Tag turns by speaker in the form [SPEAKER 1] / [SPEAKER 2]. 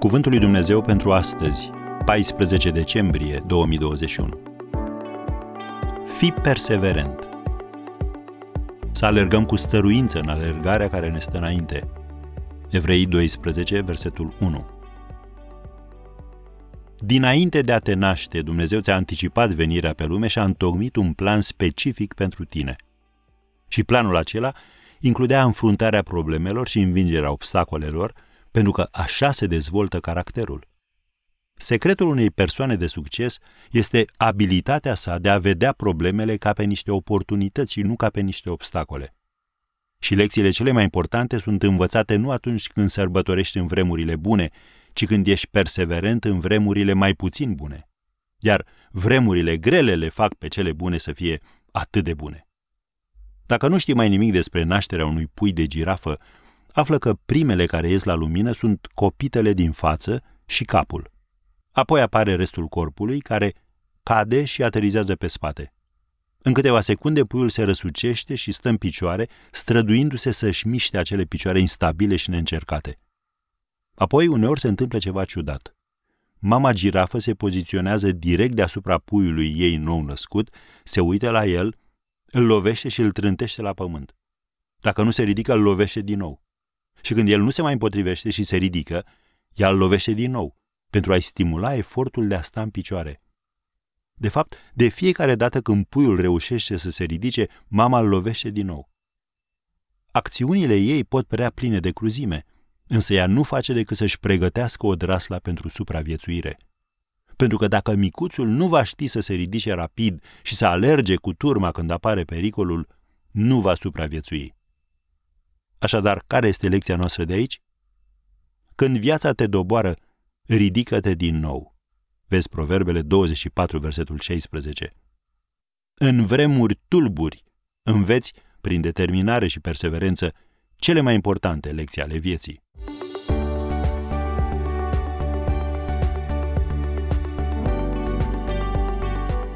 [SPEAKER 1] Cuvântul lui Dumnezeu pentru astăzi, 14 decembrie 2021. Fii perseverent. Să alergăm cu stăruință în alergarea care ne stă înainte. Evrei 12, versetul 1. Dinainte de a te naște, Dumnezeu ți-a anticipat venirea pe lume și a întocmit un plan specific pentru tine. Și planul acela includea înfruntarea problemelor și învingerea obstacolelor, pentru că așa se dezvoltă caracterul. Secretul unei persoane de succes este abilitatea sa de a vedea problemele ca pe niște oportunități și nu ca pe niște obstacole. Și lecțiile cele mai importante sunt învățate nu atunci când sărbătorești în vremurile bune, ci când ești perseverent în vremurile mai puțin bune. Iar vremurile grele le fac pe cele bune să fie atât de bune. Dacă nu știi mai nimic despre nașterea unui pui de girafă, află că primele care ies la lumină sunt copitele din față și capul. Apoi apare restul corpului, care cade și aterizează pe spate. În câteva secunde, puiul se răsucește și stă în picioare, străduindu-se să-și miște acele picioare instabile și neîncercate. Apoi, uneori se întâmplă ceva ciudat. Mama girafă se poziționează direct deasupra puiului ei nou născut, se uită la el, îl lovește și îl trântește la pământ. Dacă nu se ridică, îl lovește din nou. Și când el nu se mai împotrivește și se ridică, ea îl lovește din nou, pentru a-i stimula efortul de a sta în picioare. De fapt, de fiecare dată când puiul reușește să se ridice, mama îl lovește din nou. Acțiunile ei pot părea pline de cruzime, însă ea nu face decât să-și pregătească o drasla pentru supraviețuire. Pentru că dacă micuțul nu va ști să se ridice rapid și să alerge cu turma când apare pericolul, nu va supraviețui. Așadar, care este lecția noastră de aici? Când viața te doboară, ridică-te din nou. Vezi Proverbele 24, versetul 16. În vremuri tulburi, înveți, prin determinare și perseverență, cele mai importante lecții ale vieții.